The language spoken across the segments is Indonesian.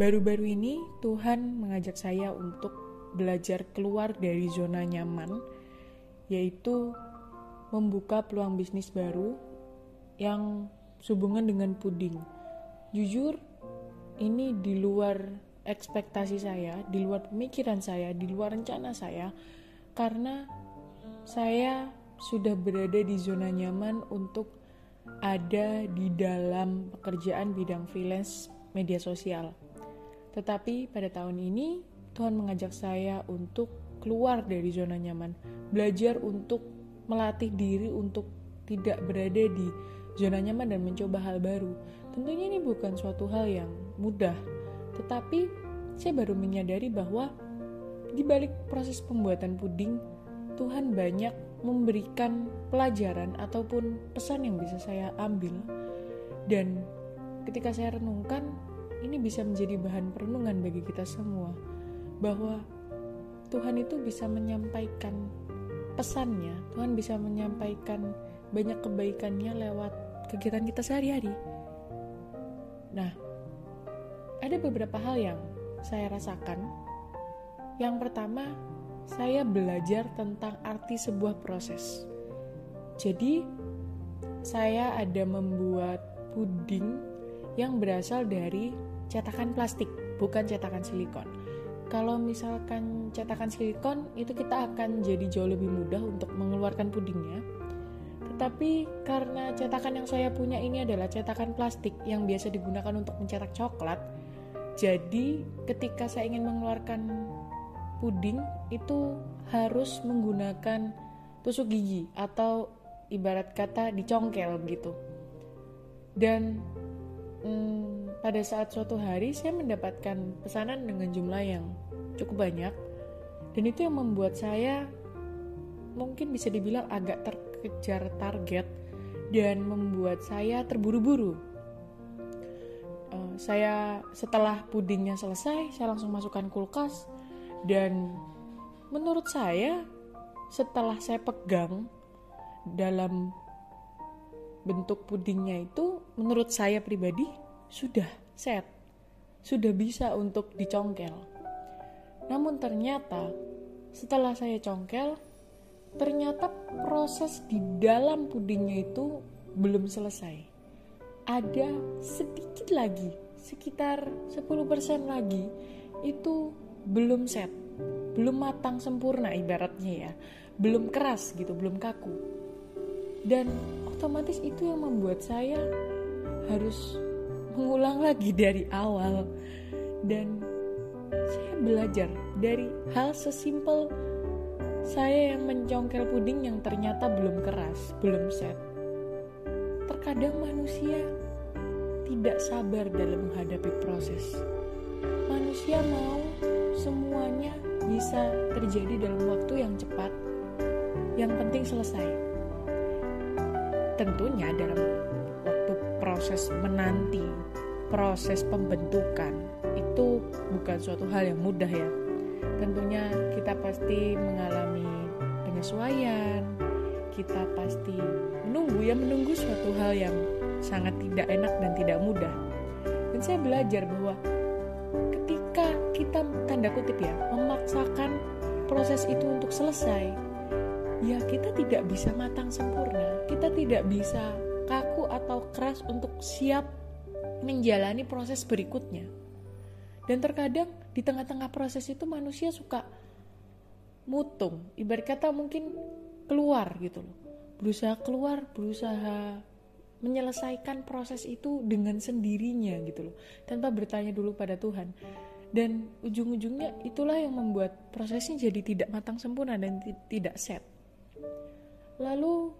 Baru-baru ini Tuhan mengajak saya untuk belajar keluar dari zona nyaman, yaitu membuka peluang bisnis baru yang sehubungan dengan puding. Jujur, ini di luar ekspektasi saya, di luar pemikiran saya, di luar rencana saya, karena saya sudah berada di zona nyaman untuk ada di dalam pekerjaan bidang freelance media sosial. Tetapi pada tahun ini Tuhan mengajak saya untuk keluar dari zona nyaman, belajar untuk melatih diri untuk tidak berada di zona nyaman dan mencoba hal baru. Tentunya ini bukan suatu hal yang mudah, tetapi saya baru menyadari bahwa di balik proses pembuatan puding, Tuhan banyak memberikan pelajaran ataupun pesan yang bisa saya ambil. Dan ketika saya renungkan, ini bisa menjadi bahan perenungan bagi kita semua bahwa Tuhan itu bisa menyampaikan pesannya, Tuhan bisa menyampaikan banyak kebaikannya lewat kegiatan kita sehari-hari. Nah, ada beberapa hal yang saya rasakan. Yang pertama, saya belajar tentang arti sebuah proses. Jadi, saya ada membuat puding yang berasal dari cetakan plastik, bukan cetakan silikon. Kalau misalkan cetakan silikon, itu kita akan jadi jauh lebih mudah untuk mengeluarkan pudingnya. Tetapi karena cetakan yang saya punya ini adalah cetakan plastik yang biasa digunakan untuk mencetak coklat, jadi ketika saya ingin mengeluarkan puding itu harus menggunakan tusuk gigi atau ibarat kata dicongkel begitu. Dan hmm, pada saat suatu hari saya mendapatkan pesanan dengan jumlah yang cukup banyak dan itu yang membuat saya mungkin bisa dibilang agak terkejar target dan membuat saya terburu-buru. Uh, saya setelah pudingnya selesai, saya langsung masukkan kulkas dan menurut saya setelah saya pegang dalam bentuk pudingnya itu menurut saya pribadi sudah set, sudah bisa untuk dicongkel. Namun ternyata setelah saya congkel, ternyata proses di dalam pudingnya itu belum selesai. Ada sedikit lagi, sekitar 10% lagi itu belum set, belum matang sempurna ibaratnya ya, belum keras gitu, belum kaku. Dan otomatis itu yang membuat saya harus mengulang lagi dari awal dan saya belajar dari hal sesimpel saya yang mencongkel puding yang ternyata belum keras, belum set. Terkadang manusia tidak sabar dalam menghadapi proses. Manusia mau semuanya bisa terjadi dalam waktu yang cepat. Yang penting selesai tentunya dalam proses menanti proses pembentukan itu bukan suatu hal yang mudah ya. Tentunya kita pasti mengalami penyesuaian kita pasti menunggu ya menunggu suatu hal yang sangat tidak enak dan tidak mudah. Dan saya belajar bahwa ketika kita tanda kutip ya memaksakan proses itu untuk selesai ya kita tidak bisa matang sempurna, kita tidak bisa kaku atau keras untuk siap menjalani proses berikutnya. Dan terkadang di tengah-tengah proses itu manusia suka mutung, ibarat kata mungkin keluar gitu loh. Berusaha keluar, berusaha menyelesaikan proses itu dengan sendirinya gitu loh, tanpa bertanya dulu pada Tuhan. Dan ujung-ujungnya itulah yang membuat prosesnya jadi tidak matang sempurna dan tidak set. Lalu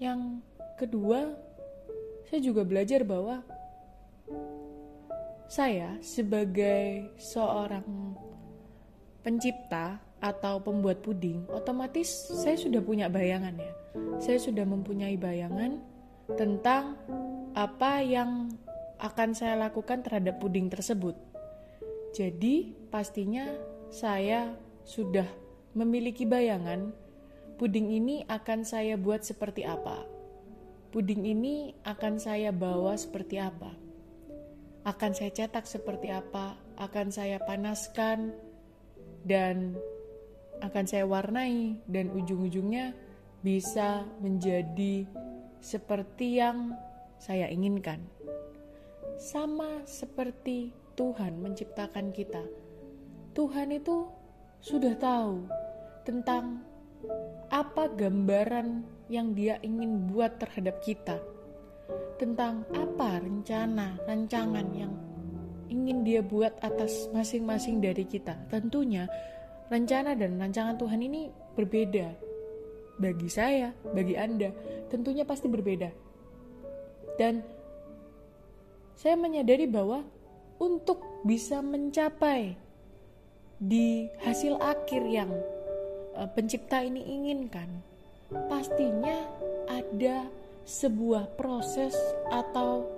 yang kedua, saya juga belajar bahwa saya sebagai seorang pencipta atau pembuat puding, otomatis saya sudah punya bayangan ya. Saya sudah mempunyai bayangan tentang apa yang akan saya lakukan terhadap puding tersebut. Jadi, pastinya saya sudah memiliki bayangan Puding ini akan saya buat seperti apa? Puding ini akan saya bawa seperti apa? akan saya cetak seperti apa, akan saya panaskan, dan akan saya warnai, dan ujung-ujungnya bisa menjadi seperti yang saya inginkan. Sama seperti Tuhan menciptakan kita, Tuhan itu sudah tahu tentang apa gambaran yang Dia ingin buat terhadap kita tentang apa rencana, rancangan yang ingin dia buat atas masing-masing dari kita. Tentunya rencana dan rancangan Tuhan ini berbeda. Bagi saya, bagi Anda, tentunya pasti berbeda. Dan saya menyadari bahwa untuk bisa mencapai di hasil akhir yang pencipta ini inginkan, pastinya ada sebuah proses atau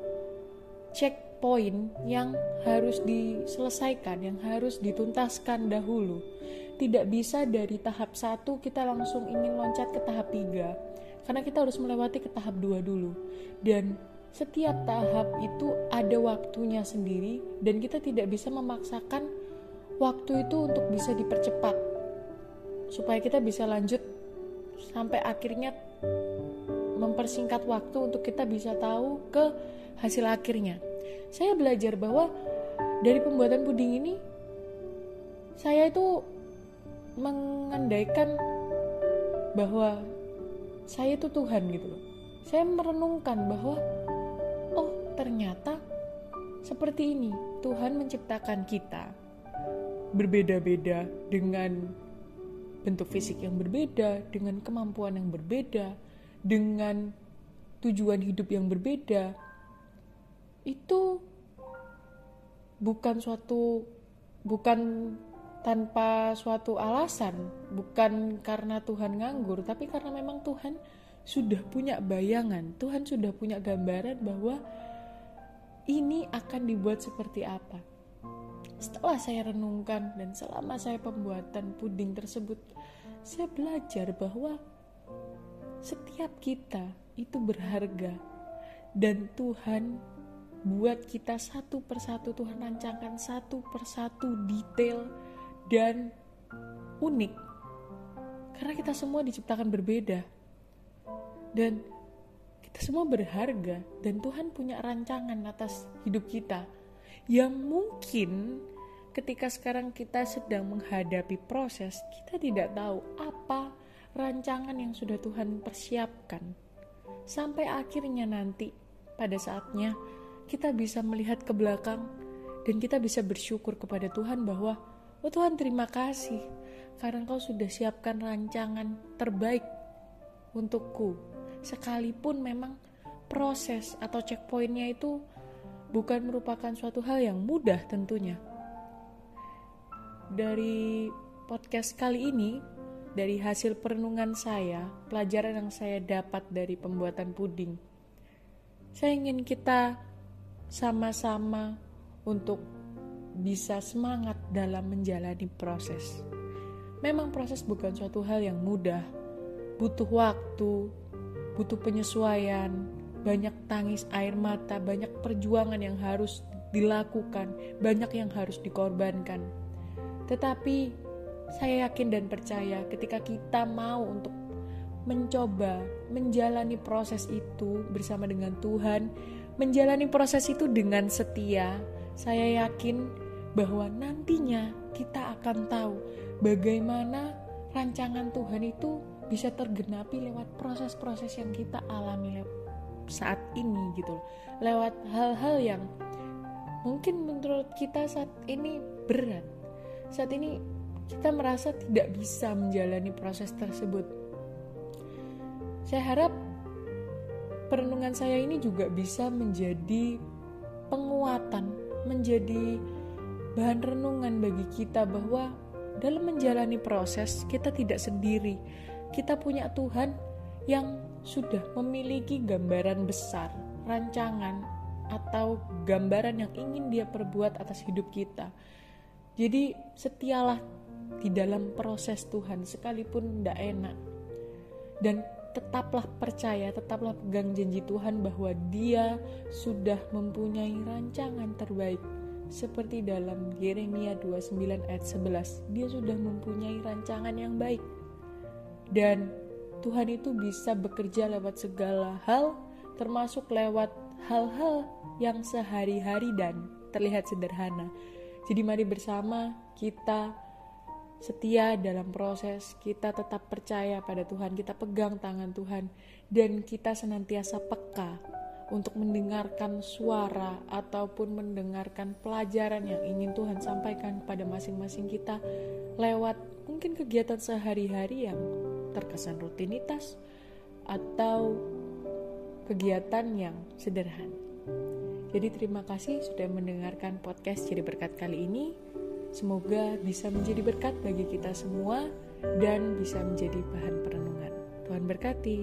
checkpoint yang harus diselesaikan, yang harus dituntaskan dahulu. Tidak bisa dari tahap satu kita langsung ingin loncat ke tahap tiga, karena kita harus melewati ke tahap dua dulu. Dan setiap tahap itu ada waktunya sendiri, dan kita tidak bisa memaksakan waktu itu untuk bisa dipercepat, supaya kita bisa lanjut sampai akhirnya mempersingkat waktu untuk kita bisa tahu ke hasil akhirnya. Saya belajar bahwa dari pembuatan puding ini saya itu mengandaikan bahwa saya itu Tuhan gitu loh. Saya merenungkan bahwa oh ternyata seperti ini Tuhan menciptakan kita berbeda-beda dengan bentuk fisik yang berbeda, dengan kemampuan yang berbeda, dengan tujuan hidup yang berbeda itu bukan suatu bukan tanpa suatu alasan, bukan karena Tuhan nganggur, tapi karena memang Tuhan sudah punya bayangan, Tuhan sudah punya gambaran bahwa ini akan dibuat seperti apa. Setelah saya renungkan dan selama saya pembuatan puding tersebut, saya belajar bahwa setiap kita itu berharga dan Tuhan buat kita satu persatu Tuhan rancangkan satu persatu detail dan unik. Karena kita semua diciptakan berbeda dan kita semua berharga dan Tuhan punya rancangan atas hidup kita yang mungkin ketika sekarang kita sedang menghadapi proses kita tidak tahu apa rancangan yang sudah Tuhan persiapkan. Sampai akhirnya nanti, pada saatnya, kita bisa melihat ke belakang dan kita bisa bersyukur kepada Tuhan bahwa, oh Tuhan terima kasih, karena Engkau sudah siapkan rancangan terbaik untukku. Sekalipun memang proses atau checkpointnya itu bukan merupakan suatu hal yang mudah tentunya. Dari podcast kali ini, dari hasil perenungan saya, pelajaran yang saya dapat dari pembuatan puding. Saya ingin kita sama-sama untuk bisa semangat dalam menjalani proses. Memang proses bukan suatu hal yang mudah, butuh waktu, butuh penyesuaian, banyak tangis air mata, banyak perjuangan yang harus dilakukan, banyak yang harus dikorbankan. Tetapi saya yakin dan percaya ketika kita mau untuk mencoba menjalani proses itu bersama dengan Tuhan, menjalani proses itu dengan setia, saya yakin bahwa nantinya kita akan tahu bagaimana rancangan Tuhan itu bisa tergenapi lewat proses-proses yang kita alami saat ini gitu lewat hal-hal yang mungkin menurut kita saat ini berat saat ini kita merasa tidak bisa menjalani proses tersebut. Saya harap perenungan saya ini juga bisa menjadi penguatan, menjadi bahan renungan bagi kita bahwa dalam menjalani proses kita tidak sendiri. Kita punya Tuhan yang sudah memiliki gambaran besar, rancangan atau gambaran yang ingin Dia perbuat atas hidup kita. Jadi, setialah di dalam proses Tuhan sekalipun tidak enak. Dan tetaplah percaya, tetaplah pegang janji Tuhan bahwa Dia sudah mempunyai rancangan terbaik. Seperti dalam Yeremia 29 ayat 11, Dia sudah mempunyai rancangan yang baik. Dan Tuhan itu bisa bekerja lewat segala hal, termasuk lewat hal-hal yang sehari-hari dan terlihat sederhana. Jadi mari bersama kita setia dalam proses, kita tetap percaya pada Tuhan, kita pegang tangan Tuhan, dan kita senantiasa peka untuk mendengarkan suara ataupun mendengarkan pelajaran yang ingin Tuhan sampaikan kepada masing-masing kita lewat mungkin kegiatan sehari-hari yang terkesan rutinitas atau kegiatan yang sederhana. Jadi terima kasih sudah mendengarkan podcast Jadi Berkat kali ini. Semoga bisa menjadi berkat bagi kita semua dan bisa menjadi bahan perenungan. Tuhan berkati.